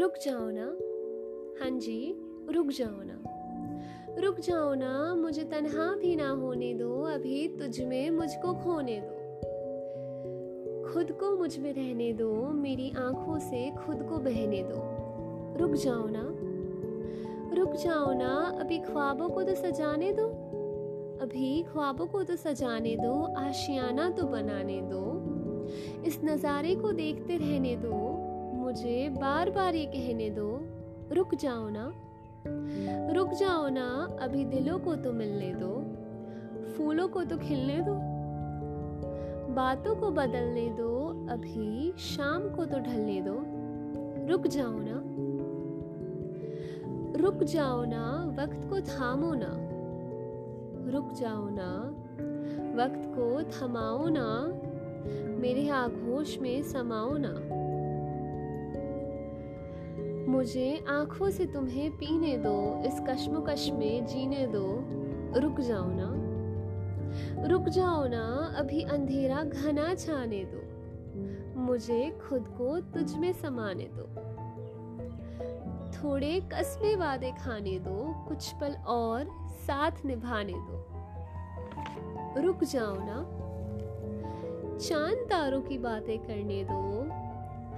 रुक जाओ ना। हाँ जी, रुक जाओ ना। रुक जाओ ना, मुझे तनहा भी ना होने दो, अभी तुझ में मुझको खोने दो। खुद को मुझमें रहने दो, मेरी आँखों से खुद को बहने दो। रुक जाओ ना। रुक जाओ ना, अभी ख्वाबों को तो सजाने दो। अभी ख्वाबों को तो सजाने दो, आशियाना तो बनाने दो। इस नज़ारे को देखते रहने दो। मुझे बार बार ये कहने दो, रुक जाओ ना। रुक जाओ ना, अभी दिलों को तो मिलने दो, फूलों को तो खिलने दो, बातों को बदलने दो, अभी शाम को तो ढलने दो। रुक जाओ ना। रुक जाओ ना, वक्त को थामो ना। रुक जाओ ना, वक्त को थमाओ ना। मेरे आगोश में समाओ ना। मुझे आँखों से तुम्हें पीने दो, इस कश्मकश में जीने दो। रुक जाओ ना। रुक जाओ ना, अभी अंधेरा घना छाने दो। मुझे खुद को तुझ में समाने दो। थोड़े कस्बे वादे खाने दो, कुछ पल और साथ निभाने दो। रुक जाओ ना। चाँद तारों की बातें करने दो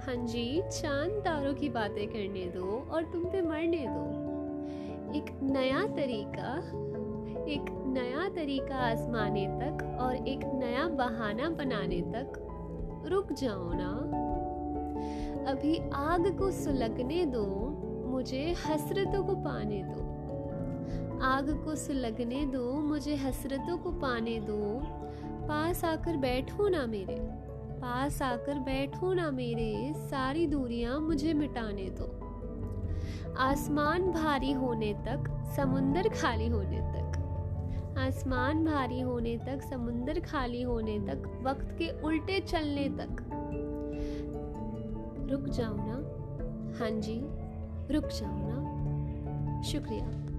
हाँ जी, चाँद तारों की बातें करने दो और तुम पे मरने दो। एक नया तरीका, एक नया तरीका आजमाने तक और एक नया बहाना बनाने तक रुक जाओ ना। अभी आग को सुलगने दो, मुझे हसरतों को पाने दो। आग को सुलगने दो, मुझे हसरतों को पाने दो। पास आकर बैठो ना मेरे। पास आकर बैठो ना मेरे, सारी दूरियाँ मुझे मिटाने दो। आसमान भारी होने तक, समुंदर खाली होने तक। आसमान भारी होने तक, समुंदर खाली होने तक, वक्त के उल्टे चलने तक। रुक जाओ ना। हाँ जी, रुक जाओ ना। शुक्रिया।